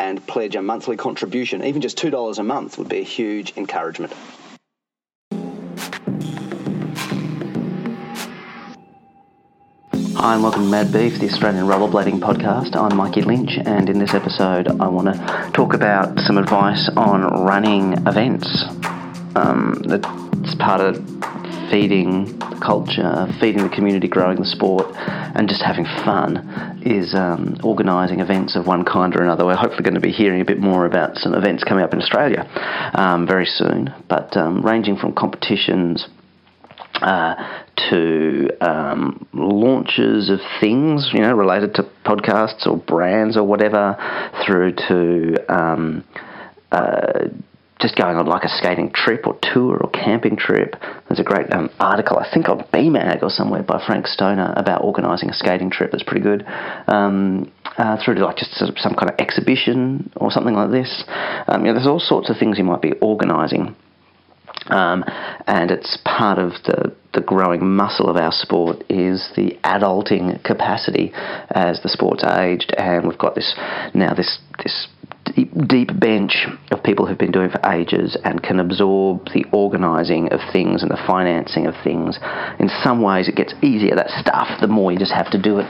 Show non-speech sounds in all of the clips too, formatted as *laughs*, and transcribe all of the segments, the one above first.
and pledge a monthly contribution. Even just $2 a month would be a huge encouragement. Hi, and welcome to Mad Beef, the Australian rollerblading podcast. I'm Mikey Lynch, and in this episode, I want to talk about some advice on running events. Um, it's part of feeding the culture, feeding the community, growing the sport, and just having fun is um, organising events of one kind or another. We're hopefully going to be hearing a bit more about some events coming up in Australia um, very soon, but um, ranging from competitions. Uh, to um, launches of things, you know, related to podcasts or brands or whatever, through to um, uh, just going on like a skating trip or tour or camping trip. There's a great um, article, I think on BMAG or somewhere, by Frank Stoner about organising a skating trip. That's pretty good. Um, uh, through to like just some kind of exhibition or something like this. Um, you know, there's all sorts of things you might be organising. Um, and it's part of the, the growing muscle of our sport is the adulting capacity as the sport's aged, and we've got this now this this deep, deep bench of people who've been doing for ages and can absorb the organising of things and the financing of things. In some ways, it gets easier, that stuff, the more you just have to do it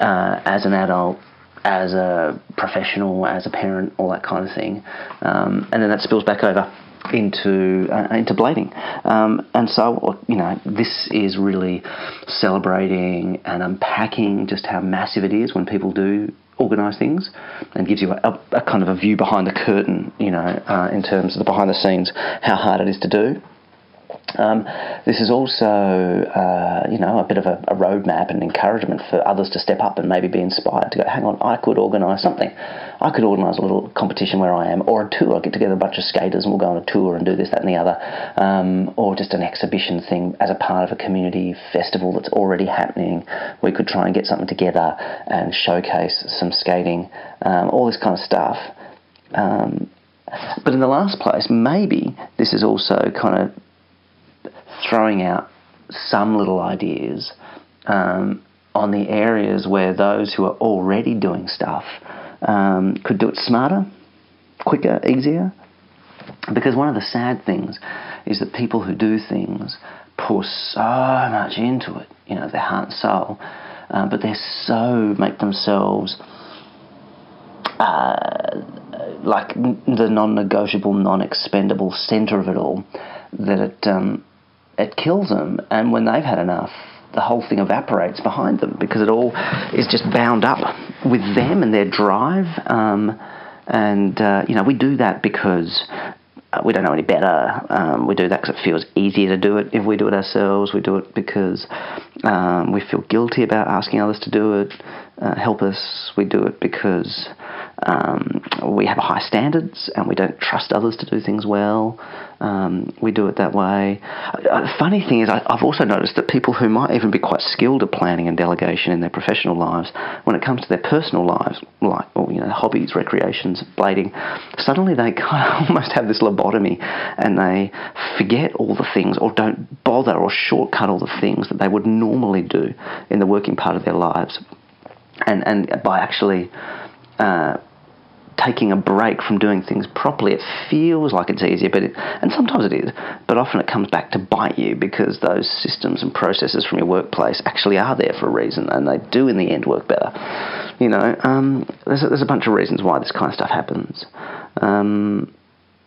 uh, as an adult. As a professional, as a parent, all that kind of thing, um, and then that spills back over into uh, into blading. Um, and so, you know, this is really celebrating and unpacking just how massive it is when people do organise things and gives you a, a, kind of a view behind the curtain, you know, uh, in terms of the behind the scenes, how hard it is to do. Um, this is also, uh, you know, a bit of a, a roadmap and encouragement for others to step up and maybe be inspired to go, hang on, I could organise something. I could organise a little competition where I am, or a tour. I'll get together a bunch of skaters and we'll go on a tour and do this, that, and the other, um, or just an exhibition thing as a part of a community festival that's already happening. We could try and get something together and showcase some skating, um, all this kind of stuff. Um, but in the last place, maybe this is also kind of throwing out some little ideas um, on the areas where those who are already doing stuff um, could do it smarter, quicker, easier. Because one of the sad things is that people who do things pour so much into it, you know, their heart and soul, uh, but they're so make themselves uh, like the non-negotiable, non-expendable center of it all that it um, it kills them. And when they've had enough, the whole thing evaporates behind them because it all is just bound up with them and their drive. Um, and uh, you know, we do that because uh, we don't know any better. Um, we do that because it feels easier to do it if we do it ourselves. We do it because um, we feel guilty about asking others to do it, uh, help us. We do it because um, we have high standards and we don't trust others to do things well. Um, we do it that way. Uh, the funny thing is, I, have also noticed that people who might even be quite skilled at planning and delegation in their professional lives, when it comes to their personal lives, like or, you know hobbies, recreations, blading, suddenly they *laughs* kind of almost have this lobotomy, and they forget all the things, or don't bother, or shortcut all the things that they would normally do in the working part of their lives, and and by actually uh, taking a break from doing things properly. It feels like it's easier, but it, and sometimes it is, but often it comes back to bite you because those systems and processes from your workplace actually are there for a reason, and they do in the end work better. You know, um, there's, a, there's a bunch of reasons why this kind of stuff happens. Um,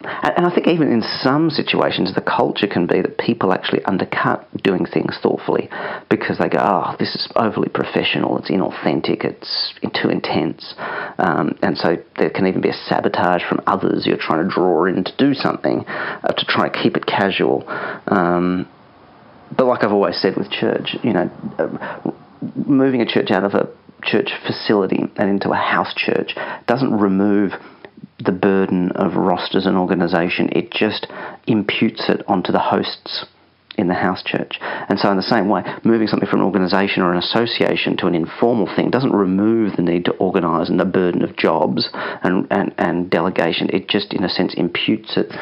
and I think even in some situations, the culture can be that people actually undercut doing things thoughtfully because they go, oh, this is overly professional, it's inauthentic, it's too intense. Um, and so there can even be a sabotage from others you're trying to draw in to do something uh, to try and keep it casual. Um, but like I've always said with church, you know, uh, moving a church out of a church facility and into a house church doesn't remove the burden of rosters and organisation. It just imputes it onto the hosts in the house church. And so, in the same way, moving something from an organisation or an association to an informal thing doesn't remove the need to organise and the burden of jobs and, and, and delegation. It just, in a sense, imputes it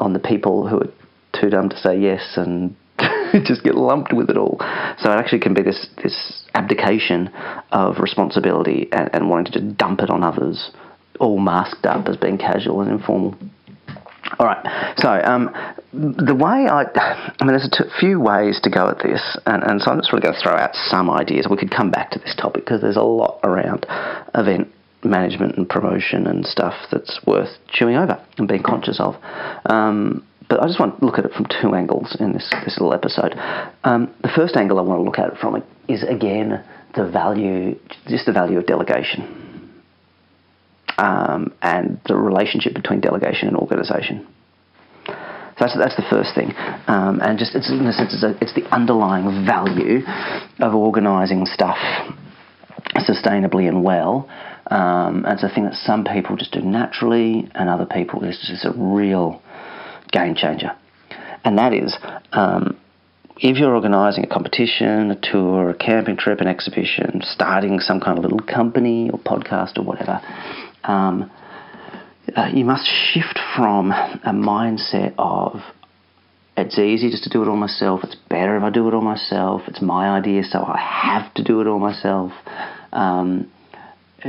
on the people who are too dumb to say yes and *laughs* just get lumped with it all. So it actually can be this this abdication of responsibility and, and wanting to just dump it on others, all masked up as being casual and informal. All right. So um, the way I, I mean, there's a few ways to go at this, and, and so I'm just really going to throw out some ideas. We could come back to this topic because there's a lot around event management and promotion and stuff that's worth chewing over and being conscious of. Um, but I just want to look at it from two angles in this, this little episode. Um, the first angle I want to look at it from is again the value, just the value of delegation um, and the relationship between delegation and organisation. So that's, that's the first thing, um, and just it's in a sense it's, a, it's the underlying value of organising stuff sustainably and well. Um, it's a thing that some people just do naturally, and other people it's just a real game changer. And that is, um, if you're organising a competition, a tour, a camping trip, an exhibition, starting some kind of little company or podcast or whatever, um, uh, you must shift from a mindset of it's easy just to do it all myself, it's better if I do it all myself, it's my idea, so I have to do it all myself. Um,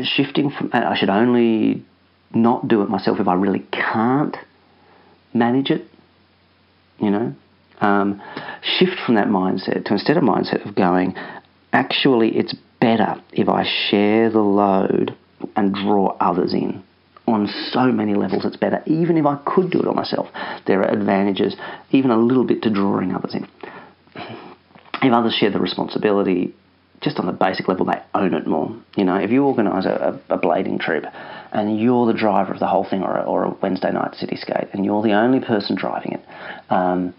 shifting from, I should only not do it myself if I really can't manage it, you know. Um, shift from that mindset to instead of mindset of going, actually, it's better if I share the load and draw others in. On so many levels, it's better. Even if I could do it on myself, there are advantages, even a little bit, to drawing others in. If others share the responsibility, just on the basic level, they own it more. You know, if you organise a, a, blading trip and you're the driver of the whole thing, or a, or a Wednesday night cityscape, and you're the only person driving it, um,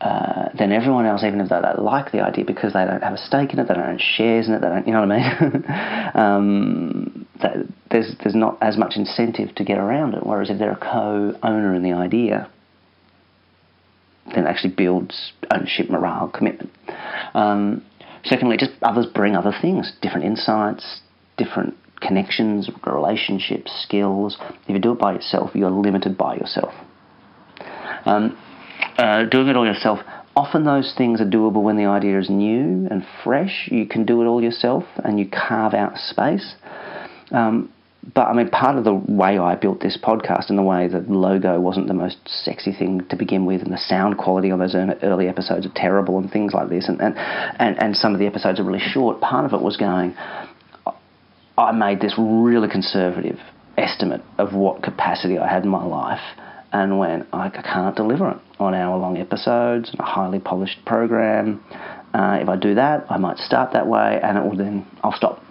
uh, then everyone else, even if they don't like the idea because they don't have a stake in it, they don't own shares in it, they don't, you know what I mean? *laughs* um, that, there's there's not as much incentive to get around it. Whereas if they're a co-owner in the idea, then it actually builds ownership, morale, commitment. Um, secondly, just others bring other things, different insights, different connections, relationships, skills. If you do it by yourself, you're limited by yourself. Um, uh, doing it all yourself, often those things are doable when the idea is new and fresh. You can do it all yourself and you carve out space. Um, but I mean, part of the way I built this podcast and the way the logo wasn't the most sexy thing to begin with, and the sound quality on those early episodes are terrible, and things like this, and, and, and, and some of the episodes are really short. Part of it was going, I made this really conservative estimate of what capacity I had in my life and went, I can't deliver it on hour long episodes and a highly polished program. Uh, if I do that, I might start that way and it will then, I'll stop.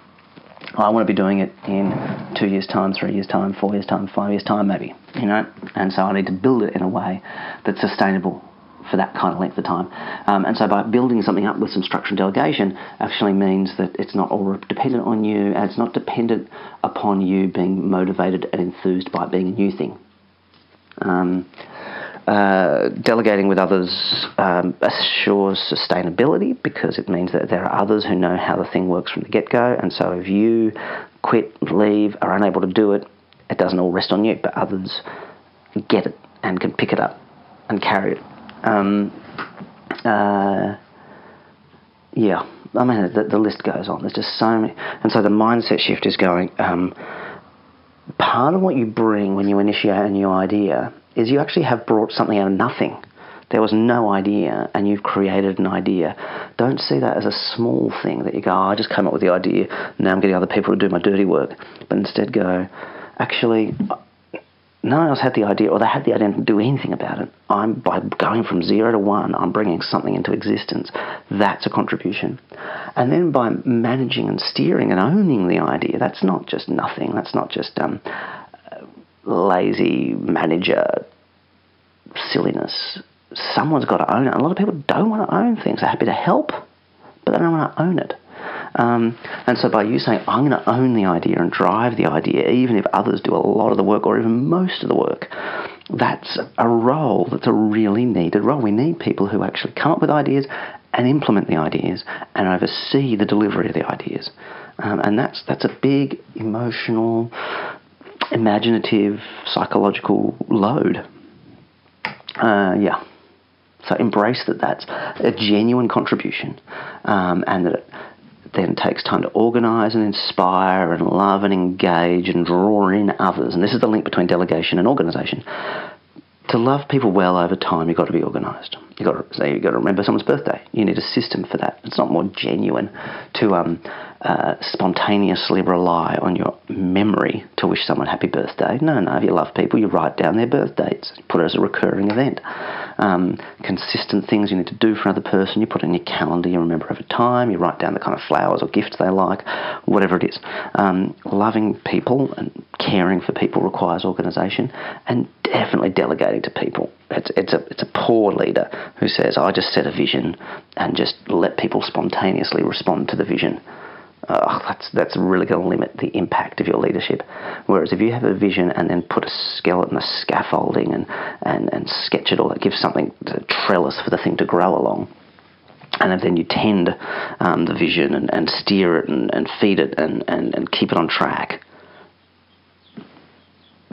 I want to be doing it in two years' time, three years' time, four years' time, five years' time, maybe, you know. And so I need to build it in a way that's sustainable for that kind of length of time. Um, and so by building something up with some structure and delegation actually means that it's not all dependent on you and it's not dependent upon you being motivated and enthused by it being a new thing. Um, uh, delegating with others um, assures sustainability because it means that there are others who know how the thing works from the get go. And so if you quit, leave, are unable to do it, it doesn't all rest on you, but others get it and can pick it up and carry it. Um, uh, yeah, I mean, the, the, list goes on. There's just so many. And so the mindset shift is going. Um, part of what you bring when you initiate a new idea is you actually have brought something out of nothing. There was no idea, and you've created an idea. Don't see that as a small thing that you go, oh, I just came up with the idea, now I'm getting other people to do my dirty work. But instead go, actually, no one else had the idea, or they had the idea and didn't do anything about it. I'm by going from zero to one, I'm bringing something into existence. That's a contribution. And then by managing and steering and owning the idea, that's not just nothing. That's not just um, lazy manager silliness. Someone's got to own it. A lot of people don't want to own things. They're happy to help, but they don't want to own it. Um, and so by you saying, I'm going to own the idea and drive the idea, even if others do a lot of the work or even most of the work, that's a role that's a really needed role. We need people who actually come up with ideas and implement the ideas and oversee the delivery of the ideas. Um, and that's, that's a big emotional, imaginative, psychological load. Uh, yeah. So embrace that that's a genuine contribution um, and that it then takes time to organise and inspire and love and engage and draw in others. And this is the link between delegation and organisation. To love people well over time, you've got to be organised. You've got to say you've got to remember someone's birthday. You need a system for that. It's not more genuine to um, uh, spontaneously rely on your memory to wish someone happy birthday. No, no. If you love people, you write down their birthdates, put it as a recurring event. Um, consistent things you need to do for another person, you put it in your calendar, you remember over time, you write down the kind of flowers or gifts they like, whatever it is. Um, loving people and caring for people requires organisation and definitely delegating to people. It's, it's, a, it's a poor leader who says, I just set a vision and just let people spontaneously respond to the vision oh, that's that's really going to limit the impact of your leadership. Whereas if you have a vision and then put a skeleton, a scaffolding, and and, and sketch it all, that gives something a trellis for the thing to grow along. And then you tend um, the vision and, and steer it and, and feed it and, and, and keep it on track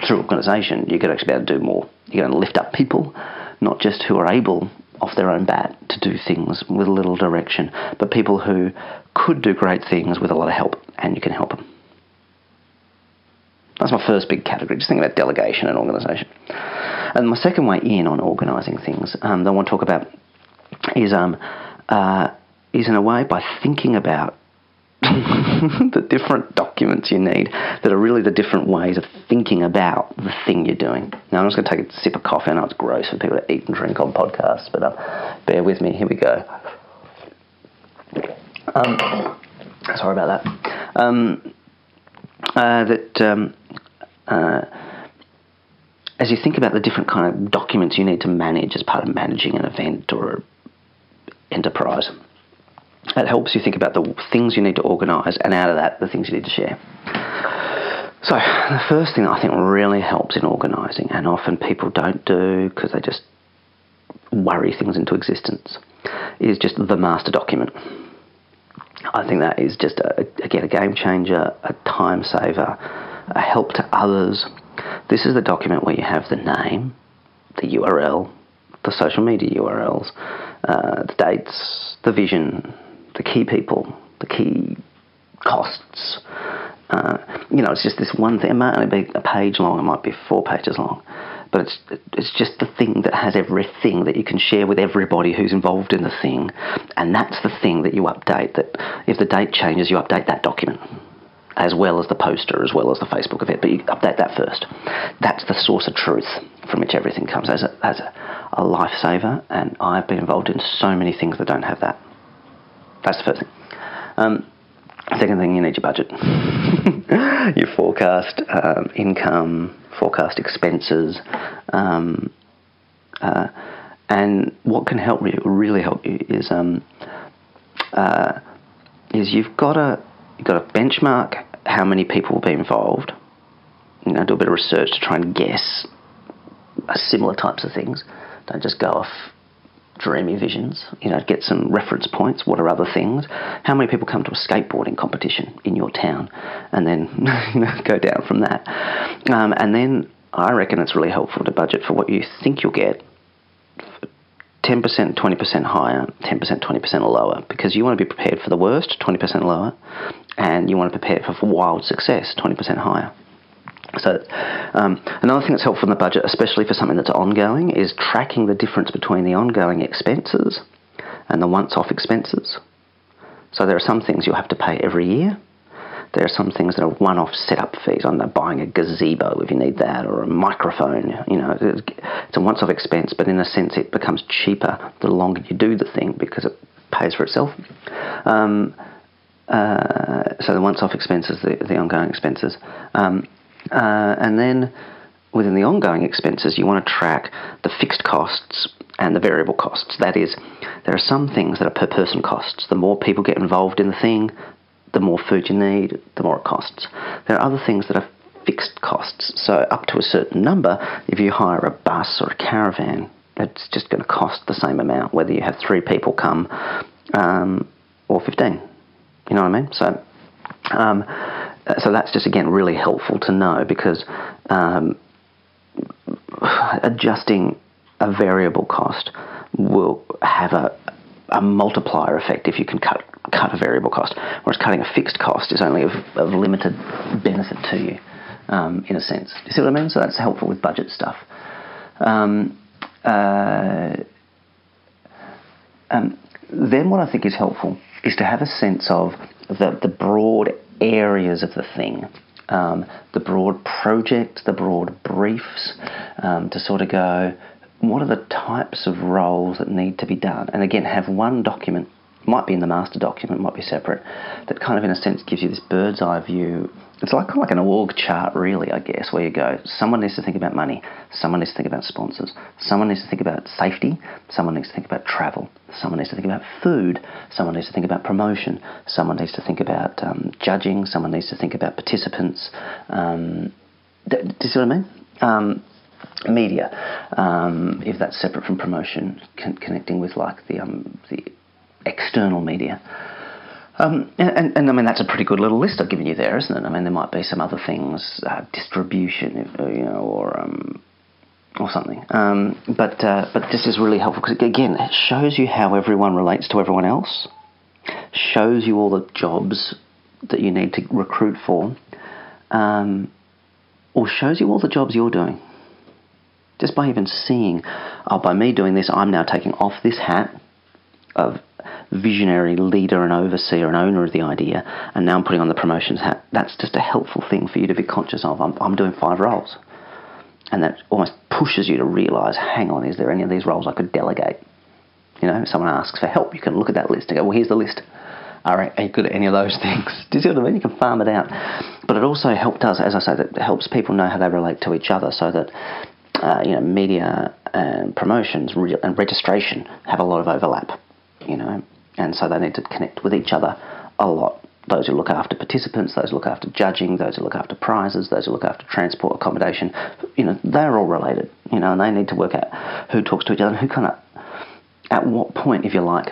through organisation, you're going to be able to do more. You're going to lift up people, not just who are able off their own bat to do things with a little direction, but people who could do great things with a lot of help, and you can help them. That's my first big category, just thinking about delegation and organisation. And my second way in on organising things um, that I want to talk about is, um, uh, is in a way by thinking about *laughs* the different documents you need that are really the different ways of thinking about the thing you're doing. Now, I'm just going to take a sip of coffee. I know it's gross for people to eat and drink on podcasts, but uh, bear with me. Here we go. Um, sorry about that. Um, uh, that um, uh, as you think about the different kind of documents you need to manage as part of managing an event or enterprise, it helps you think about the things you need to organise, and out of that, the things you need to share. So, the first thing I think really helps in organising, and often people don't do because they just worry things into existence, is just the master document. I think that is just, a, again, a game changer, a time saver, a help to others. This is the document where you have the name, the URL, the social media URLs, uh, the dates, the vision, the key people, the key costs. Uh, you know, it's just this one thing. It might only be a page long, it might be four pages long, but it's it's just the thing that has everything that you can share with everybody who's involved in the thing, and that's the thing that you update. That if the date changes, you update that document as well as the poster, as well as the Facebook event, but you update that first. That's the source of truth from which everything comes. As a, as a, a lifesaver, and I've been involved in so many things that don't have that. That's the first thing. Um, second thing, you need your budget. *laughs* your forecast um, income, forecast expenses, um, uh, and what can help you, really help you, is um, uh, is you've got to you've got to benchmark how many people will be involved. You know, do a bit of research to try and guess similar types of things. Don't just go off dreamy visions, you know, get some reference points. What are other things? How many people come to a skateboarding competition in your town? And then *laughs* you know, go down from that. Um, and then I reckon it's really helpful to budget for what you think you'll get 10%, 20% higher, 10%, 20% lower, because you want to be prepared for the worst, 20% lower, and you want to prepare for wild success, 20% higher. So, um, another thing that's helpful in the budget, especially for something that's ongoing, is tracking the difference between the ongoing expenses and the once off expenses. So, there are some things you'll have to pay every year. There are some things that are one off setup fees. I don't know, buying a gazebo if you need that, or a microphone. You know, it's a once off expense, but in a sense, it becomes cheaper the longer you do the thing because it pays for itself. Um, uh, so the once-off expenses, the, the ongoing expenses. Um, uh, and then within the ongoing expenses, you want to track the fixed costs and the variable costs. That is, there are some things that are per person costs. The more people get involved in the thing, the more food you need, the more it costs. There are other things that are fixed costs. So up to a certain number, if you hire a bus or a caravan, it's just going to cost the same amount whether you have three people come um, or 15. You know what I mean? So, um, so that's just again really helpful to know because um, adjusting a variable cost will have a, a multiplier effect if you can cut cut a variable cost, whereas cutting a fixed cost is only of, of limited benefit to you, um, in a sense. You see what I mean? So that's helpful with budget stuff. Um, uh, um, then what I think is helpful is to have a sense of the, the broad areas of the thing, um, the broad project, the broad briefs, um, to sort of go, what are the types of roles that need to be done? And again, have one document might be in the master document, might be separate, that kind of in a sense gives you this bird's eye view. It's like kind of like an org chart, really, I guess, where you go, someone needs to think about money, someone needs to think about sponsors, someone needs to think about safety, someone needs to think about travel, someone needs to think about food, someone needs to think about promotion, someone needs to think about um, judging, someone needs to think about participants. Um, do, do you see what I mean? Um, media, um, if that's separate from promotion, con- connecting with like the um, the external media. Um, and, and, and, I mean that's a pretty good little list I've given you there, isn't it? I mean there might be some other things, uh, distribution, uh, you know, or um, or something. Um, but uh, but this is really helpful because again it shows you how everyone relates to everyone else, shows you all the jobs that you need to recruit for, um, or shows you all the jobs you're doing. Just by even seeing, oh, by me doing this, I'm now taking off this hat of visionary leader and overseer and owner of the idea, and now I'm putting on the promotions hat. That's just a helpful thing for you to be conscious of. I'm, I'm doing five roles. And that almost pushes you to realize hang on, is there any of these roles I could delegate? You know, if someone asks for help, you can look at that list and go, well, here's the list. All right, are you good at any of those *laughs* things? Do you see what I mean? You can farm it out. But it also helps us, as I say, that helps people know how they relate to each other so that, uh, you know, media and promotions and registration have a lot of overlap, you know and so they need to connect with each other a lot. Those who look after participants, those who look after judging, those who look after prizes, those who look after transport, accommodation, you know, they're all related, you know, and they need to work out who talks to each other and who kind of, at what point, if you like,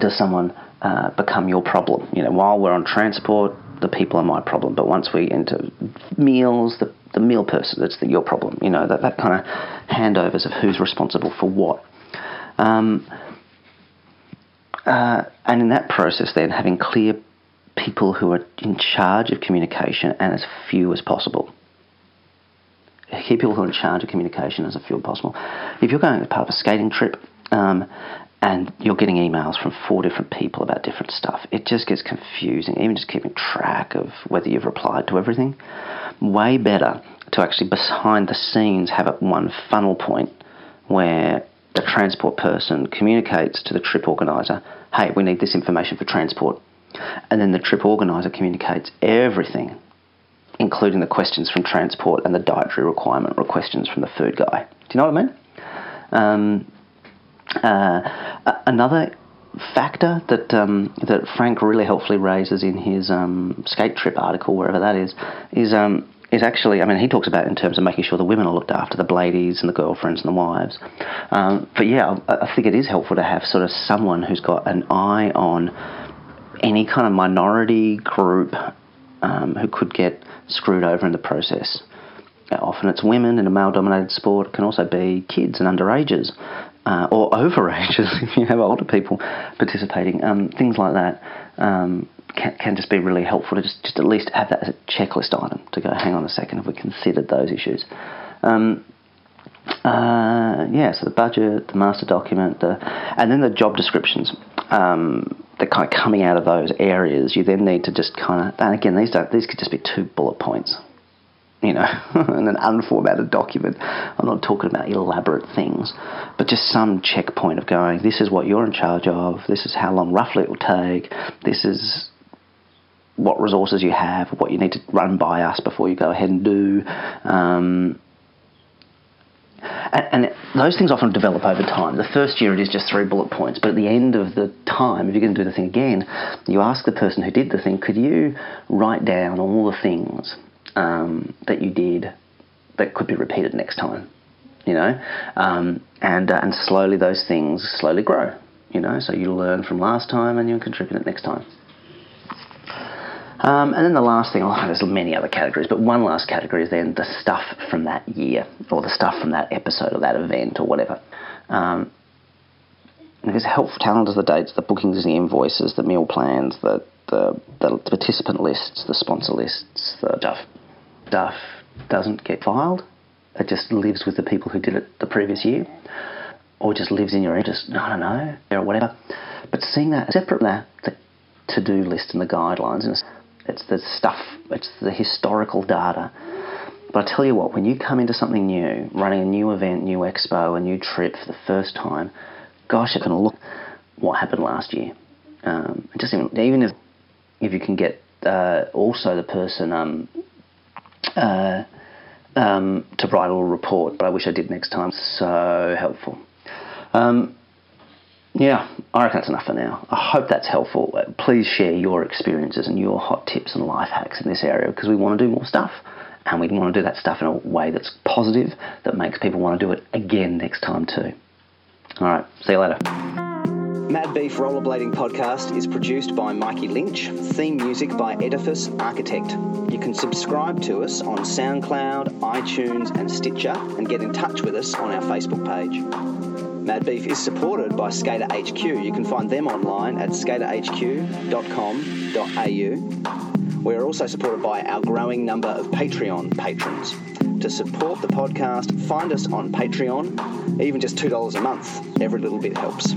does someone uh, become your problem? You know, while we're on transport, the people are my problem, but once we enter meals, the, the meal person, that's the, your problem, you know, that, that kind of handovers of who's responsible for what. Um, uh, and in that process, then having clear people who are in charge of communication and as few as possible. Keep people who are in charge of communication as a few as possible. If you're going as part of a skating trip um, and you're getting emails from four different people about different stuff, it just gets confusing. Even just keeping track of whether you've replied to everything. Way better to actually behind the scenes have it one funnel point where the transport person communicates to the trip organizer, hey, we need this information for transport. And then the trip organizer communicates everything, including the questions from transport and the dietary requirement or questions from the food guy. Do you know what I mean? Um, uh, another factor that um, that Frank really helpfully raises in his um, skate trip article, wherever that is, is um, is actually, I mean, he talks about in terms of making sure the women are looked after, the ladies and the girlfriends and the wives. Um, but yeah, I, I think it is helpful to have sort of someone who's got an eye on any kind of minority group um, who could get screwed over in the process. Often it's women in a male dominated sport, it can also be kids and underages. Uh, or *laughs* overages if you have older people participating, um, things like that. Um, can, can just be really helpful to just, just at least have that as a checklist item to go, hang on a second, have we considered those issues? Um, uh, yeah, so the budget, the master document, the, and then the job descriptions. Um, that kind of coming out of those areas, you then need to just kind of, and again, these don't, these could just be two bullet points, you know, *laughs* in an unformatted document. I'm not talking about elaborate things, but just some checkpoint of going, this is what you're in charge of, this is how long roughly it will take, this is what resources you have, what you need to run by us before you go ahead and do. Um, and those things often develop over time. The first year it is just three bullet points, but at the end of the time, if you're going to do the thing again, you ask the person who did the thing, could you write down all the things um, that you did that could be repeated next time? You know, um, and uh, and slowly those things slowly grow. You know, so you learn from last time and you contribute it next time. Um, and then the last thing, oh, there's many other categories, but one last category is then the stuff from that year, or the stuff from that episode, or that event, or whatever. Um, because help talent is the dates, the bookings, the invoices, the meal plans, the, the, the participant lists, the sponsor lists, the stuff. Stuff doesn't get filed. It just lives with the people who did it the previous year, or just lives in your just I don't know, or whatever. But seeing that separate that, the to-do list and the guidelines and it's the stuff, it's the historical data. But I tell you what, when you come into something new, running a new event, new expo, a new trip for the first time, gosh, you can look what happened last year. Um, just even, even if if you can get uh, also the person um, uh, um, to write a little report, but I wish I did next time. So helpful. Um, yeah, I reckon that's enough for now. I hope that's helpful. Uh, please share your experiences and your hot tips and life hacks in this area because we want to do more stuff and we want to do that stuff in a way that's positive, that makes people want to do it again next time too. All right, see you later. Mad Beef Rollerblading Podcast is produced by Mikey Lynch, theme music by Edifice Architect. You can subscribe to us on SoundCloud, iTunes, and Stitcher, and get in touch with us on our Facebook page. Mad Beef is supported by Skater HQ. You can find them online at skaterhq.com.au. We are also supported by our growing number of Patreon patrons. To support the podcast, find us on Patreon. Even just $2 a month, every little bit helps.